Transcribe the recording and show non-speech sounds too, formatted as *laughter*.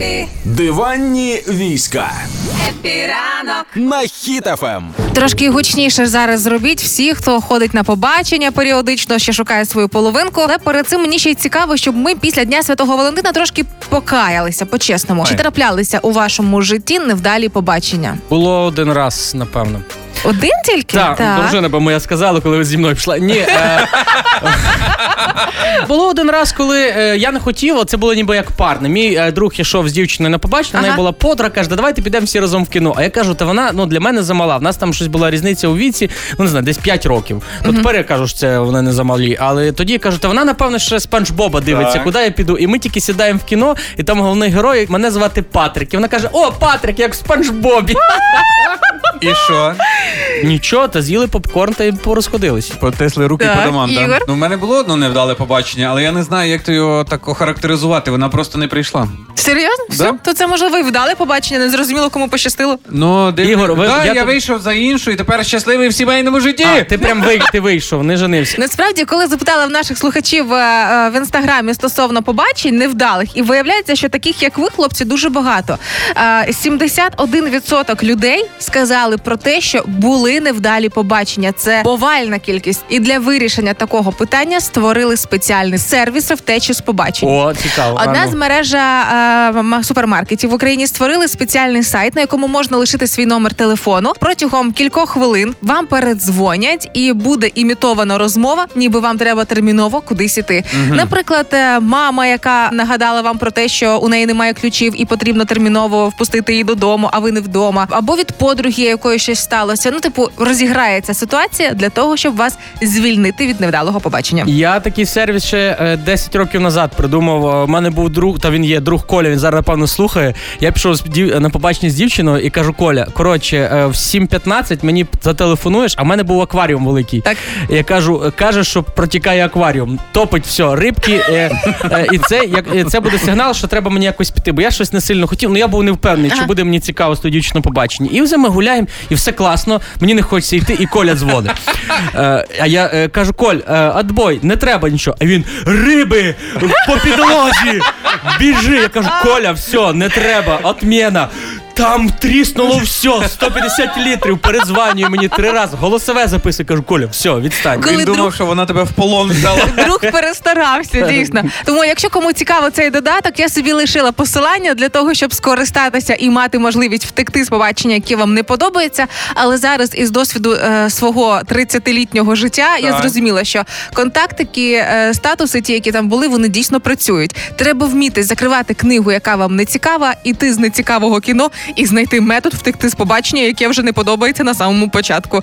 Happy, Диванні війська Happy ранок. на Ем. Хіт FM. Трошки гучніше зараз зробіть всі, хто ходить на побачення періодично, ще шукає свою половинку. Але перед цим мені ще й цікаво, щоб ми після Дня Святого Валентина трошки покаялися по-чесному. Чи траплялися у вашому житті невдалі побачення? Було один раз, напевно. Один тільки? Так, дружина, бо моя сказала, коли ви зі мною пішла. Ні. Е... *laughs* Було один раз, коли е, я не хотів, це було ніби як парне. Мій е, друг ішов з дівчиною на побачення, в неї Ага. була подруга, каже, «Да давайте підемо всі разом в кіно. А я кажу, та вона ну, для мене замала. В нас там щось була різниця у віці, ну не знаю, десь 5 років. То тепер я кажу, що це вона не замалі. Але тоді я кажу, та вона, напевно, ще Спанч Боба дивиться, Так. куди я піду. І ми тільки сідаємо в кіно, і там головний герой, мене звати Патрик. І вона каже: О, Патрик, як в Спанч Бобі. *laughs* І що? Нічого, та з'їли попкорн та й порозходились. Потисли руки Так, по домам. Ігор? Так? Ну, в мене було одно невдале побачення, але я не знаю, як то його так охарактеризувати. Вона просто не прийшла. Серйозно? Все? То це можливо і вдали побачення, не зрозуміло, кому пощастило. Ну, дивно. Ігор, ви- да, я я, тут- вийшов за іншу і тепер щасливий в сімейному житті. А, ти прям вий, ти вийшов, не женився. Насправді, коли запитала в наших слухачів е, е, в інстаграмі стосовно побачень невдалих, і виявляється, що таких як ви, хлопці, дуже багато. Е, 71% людей сказали про те, що були невдалі побачення. Це повальна кількість. І для вирішення такого питання створили спеціальний сервіс втечі з побачень. О, цікаво. Одна з мережа е, супермаркетів в Україні створили спеціальний сайт, на якому можна лишити свій номер телефону. Протягом кількох хвилин вам передзвонять, і буде імітована розмова, ніби вам треба терміново кудись іти. Наприклад, е, мама, яка нагадала вам про те, що у неї немає ключів, і потрібно терміново впустити її додому, а ви не вдома, або від подруги, якої щось сталося. Ну, типу, розіграється ситуація для того, щоб вас звільнити від невдалого побачення. Я такий сервіс ще е, 10 років назад придумав. У мене був друг, та він є друг Коля. Він зараз напевно слухає. Я пішов на побачення з дівчиною і кажу: Коля, коротше, е, в 7.15 мені зателефонуєш, а в мене був акваріум великий. Так. Я кажу, е, каже, що протікає акваріум. Топить все, рибки. Е, е, і це як е, це буде сигнал, що треба мені якось піти. Бо я щось не сильно хотів. Ну я був не впевнений, чи буде мені цікаво з тою дівчиною побачення. І вже ми гуляємо, і все класно. Мені не хочеться йти, і Коля дзвонить. *laughs* Е, а я е, кажу, Коль, адбой, не треба нічого. А він риби по підлозі. Біжи. Я кажу, Коля, все, не треба, отміна. Там тріснуло все, 150 літрів. Перезванює мені три рази. Голосове записує. Кажу, Коля, все, відстань. Коли Він думав, що вона тебе в полон взяла. *laughs* Друг перестарався, дійсно. Тому, якщо кому цікаво цей додаток, я собі лишила посилання для того, щоб скористатися і мати можливість втекти з побачення, яке вам не подобається. Але зараз із досвіду е, свого 30-літнього життя я Так. зрозуміла, що контактики, е, статуси, ті, які там були, вони дійсно працюють. Треба вміти закривати книгу, яка вам не цікава, іти з нецікавого кіно і знайти метод втекти з побачення, яке вже не подобається на самому початку.